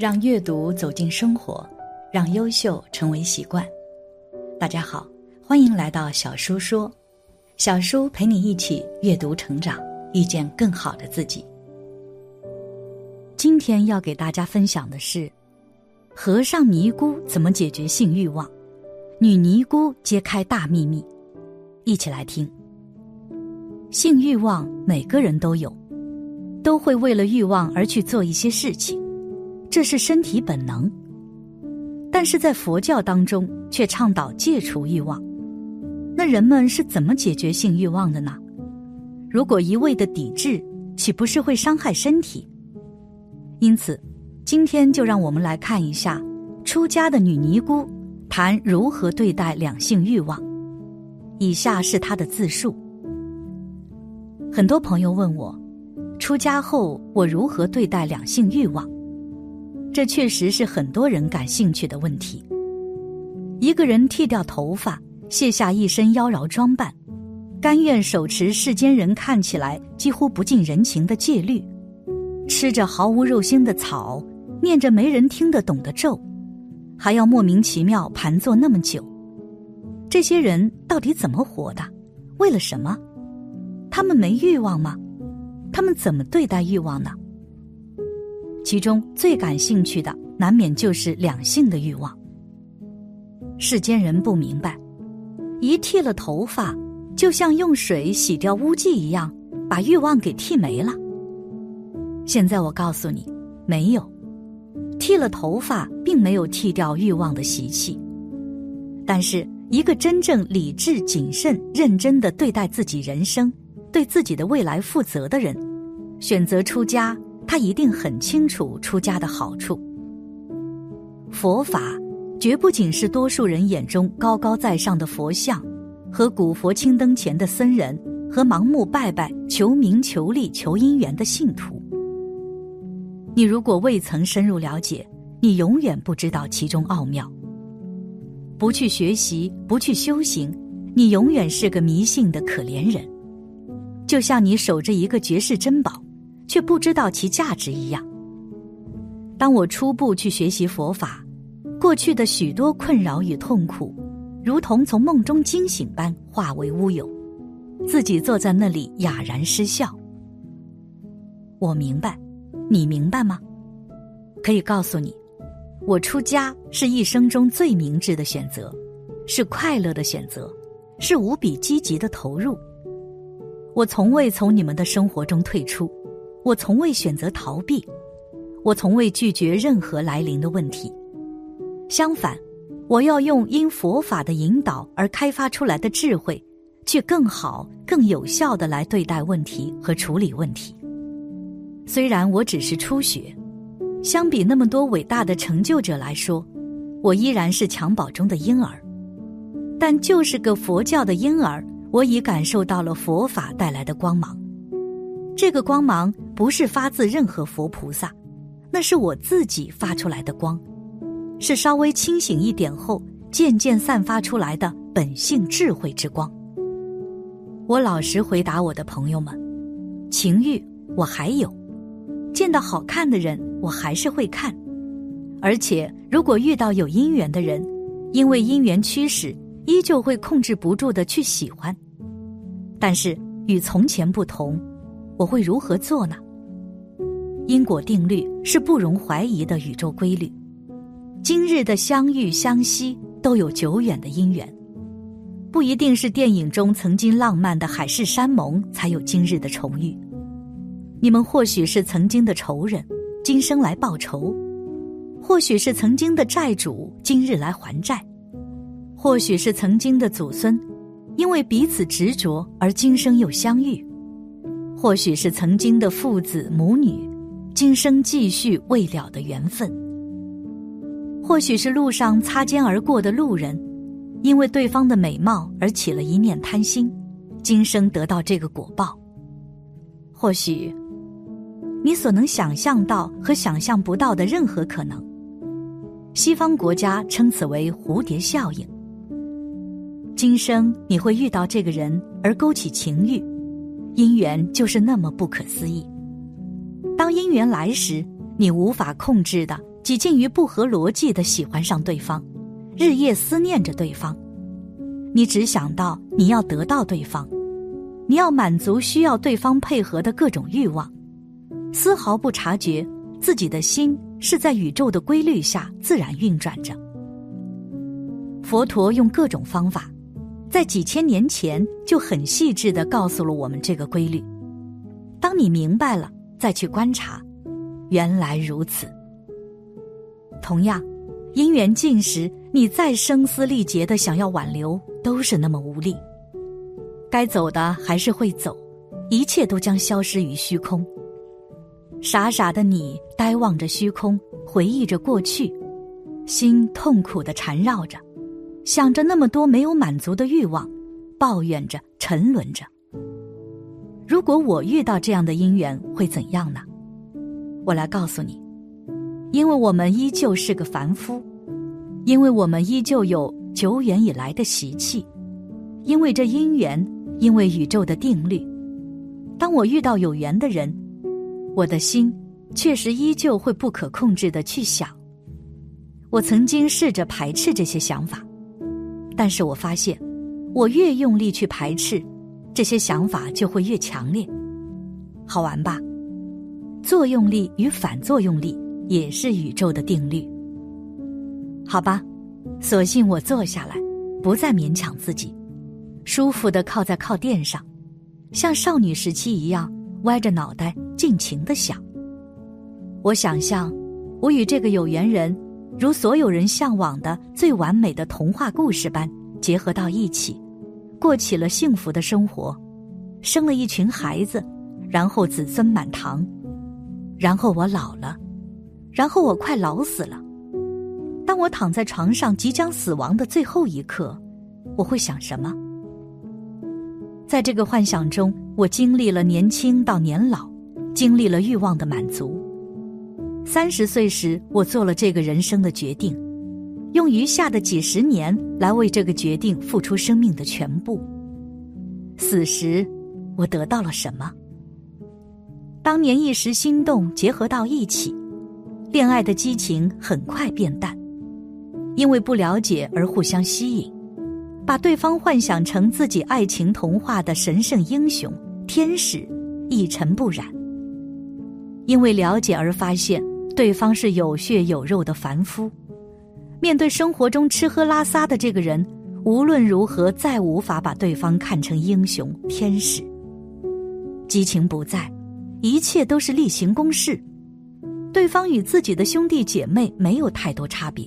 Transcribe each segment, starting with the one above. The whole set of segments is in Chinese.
让阅读走进生活，让优秀成为习惯。大家好，欢迎来到小叔说，小叔陪你一起阅读成长，遇见更好的自己。今天要给大家分享的是，和尚尼姑怎么解决性欲望？女尼姑揭开大秘密，一起来听。性欲望每个人都有，都会为了欲望而去做一些事情。这是身体本能，但是在佛教当中却倡导戒除欲望。那人们是怎么解决性欲望的呢？如果一味的抵制，岂不是会伤害身体？因此，今天就让我们来看一下出家的女尼姑谈如何对待两性欲望。以下是她的自述。很多朋友问我，出家后我如何对待两性欲望？这确实是很多人感兴趣的问题。一个人剃掉头发，卸下一身妖娆装扮，甘愿手持世间人看起来几乎不近人情的戒律，吃着毫无肉腥的草，念着没人听得懂的咒，还要莫名其妙盘坐那么久，这些人到底怎么活的？为了什么？他们没欲望吗？他们怎么对待欲望呢？其中最感兴趣的，难免就是两性的欲望。世间人不明白，一剃了头发，就像用水洗掉污迹一样，把欲望给剃没了。现在我告诉你，没有，剃了头发并没有剃掉欲望的习气。但是，一个真正理智、谨慎、认真的对待自己人生、对自己的未来负责的人，选择出家。他一定很清楚出家的好处。佛法绝不仅是多数人眼中高高在上的佛像，和古佛青灯前的僧人，和盲目拜拜求名求利求姻缘的信徒。你如果未曾深入了解，你永远不知道其中奥妙。不去学习，不去修行，你永远是个迷信的可怜人。就像你守着一个绝世珍宝。却不知道其价值一样。当我初步去学习佛法，过去的许多困扰与痛苦，如同从梦中惊醒般化为乌有，自己坐在那里哑然失笑。我明白，你明白吗？可以告诉你，我出家是一生中最明智的选择，是快乐的选择，是无比积极的投入。我从未从你们的生活中退出。我从未选择逃避，我从未拒绝任何来临的问题。相反，我要用因佛法的引导而开发出来的智慧，去更好、更有效的来对待问题和处理问题。虽然我只是初学，相比那么多伟大的成就者来说，我依然是襁褓中的婴儿。但就是个佛教的婴儿，我已感受到了佛法带来的光芒。这个光芒不是发自任何佛菩萨，那是我自己发出来的光，是稍微清醒一点后渐渐散发出来的本性智慧之光。我老实回答我的朋友们：情欲我还有，见到好看的人我还是会看，而且如果遇到有姻缘的人，因为姻缘驱使，依旧会控制不住的去喜欢。但是与从前不同。我会如何做呢？因果定律是不容怀疑的宇宙规律。今日的相遇相惜都有久远的因缘，不一定是电影中曾经浪漫的海誓山盟才有今日的重遇。你们或许是曾经的仇人，今生来报仇；或许是曾经的债主，今日来还债；或许是曾经的祖孙，因为彼此执着而今生又相遇。或许是曾经的父子母女，今生继续未了的缘分；或许是路上擦肩而过的路人，因为对方的美貌而起了一念贪心，今生得到这个果报。或许，你所能想象到和想象不到的任何可能。西方国家称此为蝴蝶效应。今生你会遇到这个人而勾起情欲。姻缘就是那么不可思议。当姻缘来时，你无法控制的几近于不合逻辑的喜欢上对方，日夜思念着对方。你只想到你要得到对方，你要满足需要对方配合的各种欲望，丝毫不察觉自己的心是在宇宙的规律下自然运转着。佛陀用各种方法，在几千年前就很细致的告诉了我们这个规律。当你明白了，再去观察，原来如此。同样，姻缘尽时，你再声嘶力竭的想要挽留，都是那么无力。该走的还是会走，一切都将消失于虚空。傻傻的你呆望着虚空，回忆着过去，心痛苦的缠绕着，想着那么多没有满足的欲望，抱怨着，沉沦着。如果我遇到这样的姻缘，会怎样呢？我来告诉你。因为我们依旧是个凡夫，因为我们依旧有久远以来的习气，因为这因缘，因为宇宙的定律。当我遇到有缘的人，我的心确实依旧会不可控制的去想。我曾经试着排斥这些想法，但是我发现，我越用力去排斥，这些想法就会越强烈。好玩吧？作用力与反作用力。也是宇宙的定律。好吧，索性我坐下来，不再勉强自己，舒服的靠在靠垫上，像少女时期一样歪着脑袋尽情的想。我想象，我与这个有缘人，如所有人向往的最完美的童话故事般结合到一起，过起了幸福的生活，生了一群孩子，然后子孙满堂，然后我老了。然后我快老死了。当我躺在床上即将死亡的最后一刻，我会想什么？在这个幻想中，我经历了年轻到年老，经历了欲望的满足。三十岁时，我做了这个人生的决定，用余下的几十年来为这个决定付出生命的全部。死时，我得到了什么？当年一时心动结合到一起。恋爱的激情很快变淡，因为不了解而互相吸引，把对方幻想成自己爱情童话的神圣英雄、天使，一尘不染。因为了解而发现对方是有血有肉的凡夫，面对生活中吃喝拉撒的这个人，无论如何再无法把对方看成英雄、天使。激情不在，一切都是例行公事。对方与自己的兄弟姐妹没有太多差别，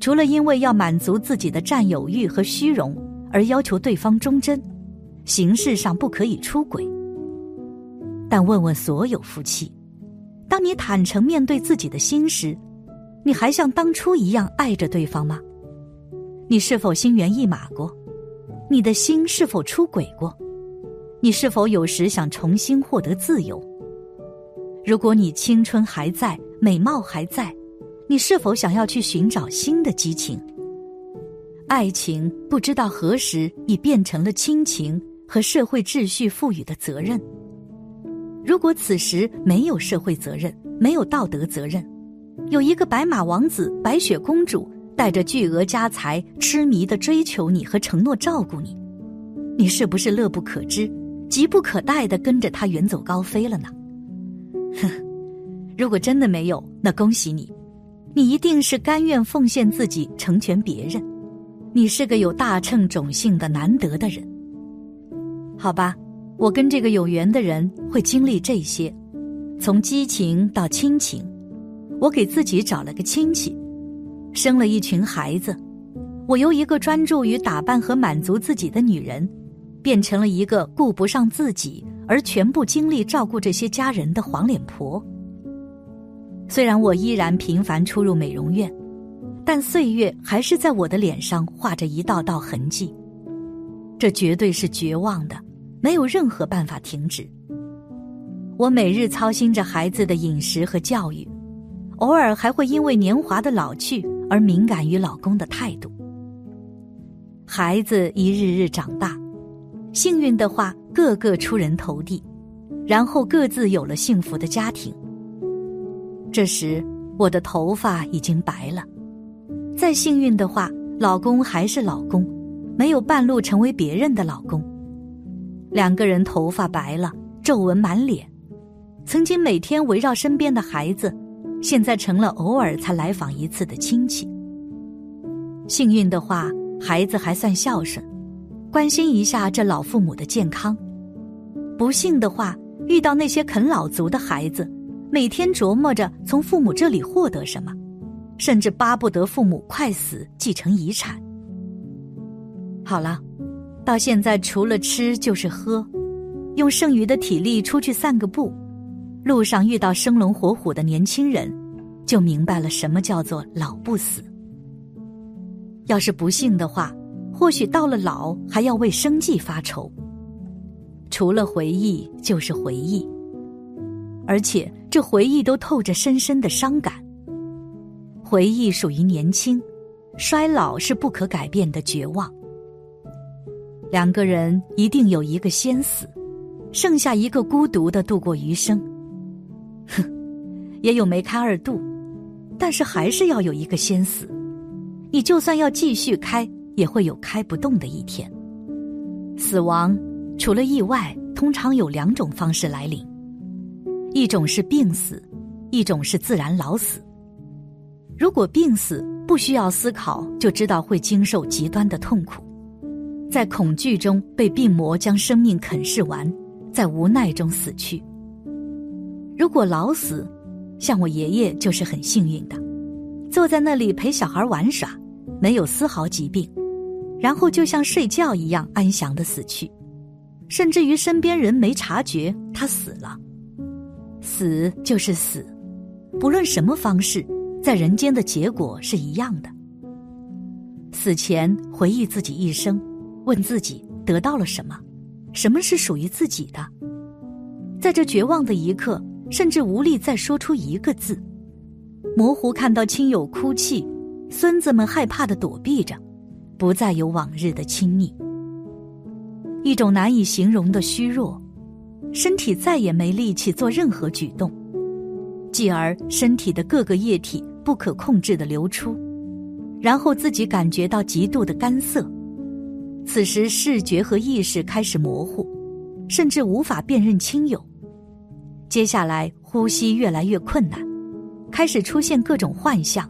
除了因为要满足自己的占有欲和虚荣而要求对方忠贞，形式上不可以出轨。但问问所有夫妻，当你坦诚面对自己的心时，你还像当初一样爱着对方吗？你是否心猿意马过？你的心是否出轨过？你是否有时想重新获得自由？如果你青春还在，美貌还在，你是否想要去寻找新的激情？爱情不知道何时已变成了亲情和社会秩序赋予的责任。如果此时没有社会责任，没有道德责任，有一个白马王子、白雪公主带着巨额家财痴迷的追求你和承诺照顾你，你是不是乐不可支、急不可待的跟着他远走高飞了呢？哼，如果真的没有，那恭喜你，你一定是甘愿奉献自己成全别人，你是个有大乘种性的难得的人。好吧，我跟这个有缘的人会经历这些，从激情到亲情，我给自己找了个亲戚，生了一群孩子，我由一个专注于打扮和满足自己的女人，变成了一个顾不上自己。而全部精力照顾这些家人的黄脸婆。虽然我依然频繁出入美容院，但岁月还是在我的脸上画着一道道痕迹。这绝对是绝望的，没有任何办法停止。我每日操心着孩子的饮食和教育，偶尔还会因为年华的老去而敏感于老公的态度。孩子一日日长大。幸运的话，个个出人头地，然后各自有了幸福的家庭。这时，我的头发已经白了。再幸运的话，老公还是老公，没有半路成为别人的老公。两个人头发白了，皱纹满脸，曾经每天围绕身边的孩子，现在成了偶尔才来访一次的亲戚。幸运的话，孩子还算孝顺，关心一下这老父母的健康；不幸的话，遇到那些啃老族的孩子，每天琢磨着从父母这里获得什么，甚至巴不得父母快死继承遗产。好了，到现在除了吃就是喝，用剩余的体力出去散个步，路上遇到生龙活虎的年轻人，就明白了什么叫做老不死。要是不幸的话，或许到了老还要为生计发愁。除了回忆就是回忆，而且这回忆都透着深深的伤感。回忆属于年轻，衰老是不可改变的绝望。两个人一定有一个先死，剩下一个孤独的度过余生。也有梅开二度，但是还是要有一个先死。你就算要继续开，也会有开不动的一天。死亡。除了意外，通常有两种方式来临，一种是病死，一种是自然老死。如果病死，不需要思考就知道会经受极端的痛苦，在恐惧中被病魔将生命啃噬完，在无奈中死去。如果老死，像我爷爷就是很幸运的，坐在那里陪小孩玩耍，没有丝毫疾病，然后就像睡觉一样安详的死去。甚至于身边人没察觉，他死了。死就是死，不论什么方式，在人间的结果是一样的。死前回忆自己一生，问自己得到了什么，什么是属于自己的。在这绝望的一刻，甚至无力再说出一个字，模糊看到亲友哭泣，孙子们害怕的躲避着，不再有往日的亲密。一种难以形容的虚弱，身体再也没力气做任何举动，继而身体的各个液体不可控制的流出，然后自己感觉到极度的干涩，此时视觉和意识开始模糊，甚至无法辨认亲友。接下来呼吸越来越困难，开始出现各种幻象，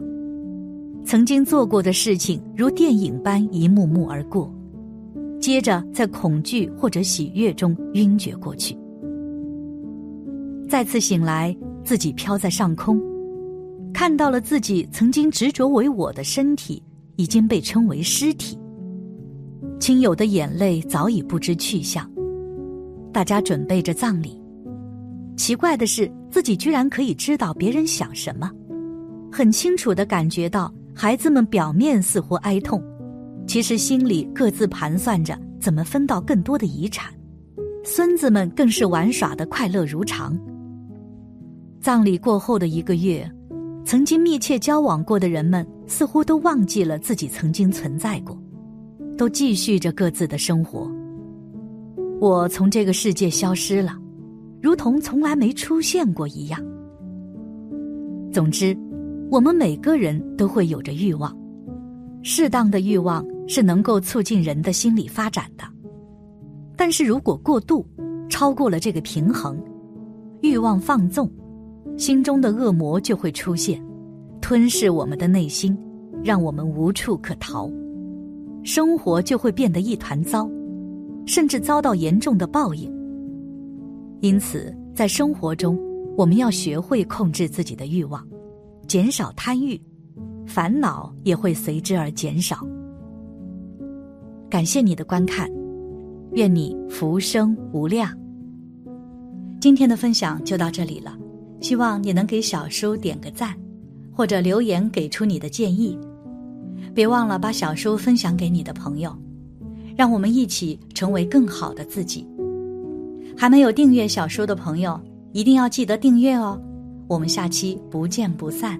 曾经做过的事情如电影般一幕幕而过。接着，在恐惧或者喜悦中晕厥过去。再次醒来，自己飘在上空，看到了自己曾经执着为我的身体已经被称为尸体。亲友的眼泪早已不知去向，大家准备着葬礼。奇怪的是，自己居然可以知道别人想什么，很清楚的感觉到孩子们表面似乎哀痛。其实心里各自盘算着怎么分到更多的遗产，孙子们更是玩耍的快乐如常。葬礼过后的一个月，曾经密切交往过的人们似乎都忘记了自己曾经存在过，都继续着各自的生活。我从这个世界消失了，如同从来没出现过一样。总之，我们每个人都会有着欲望，适当的欲望。是能够促进人的心理发展的，但是如果过度，超过了这个平衡，欲望放纵，心中的恶魔就会出现，吞噬我们的内心，让我们无处可逃，生活就会变得一团糟，甚至遭到严重的报应。因此，在生活中，我们要学会控制自己的欲望，减少贪欲，烦恼也会随之而减少。感谢你的观看，愿你福生无量。今天的分享就到这里了，希望你能给小叔点个赞，或者留言给出你的建议。别忘了把小叔分享给你的朋友，让我们一起成为更好的自己。还没有订阅小说的朋友，一定要记得订阅哦。我们下期不见不散。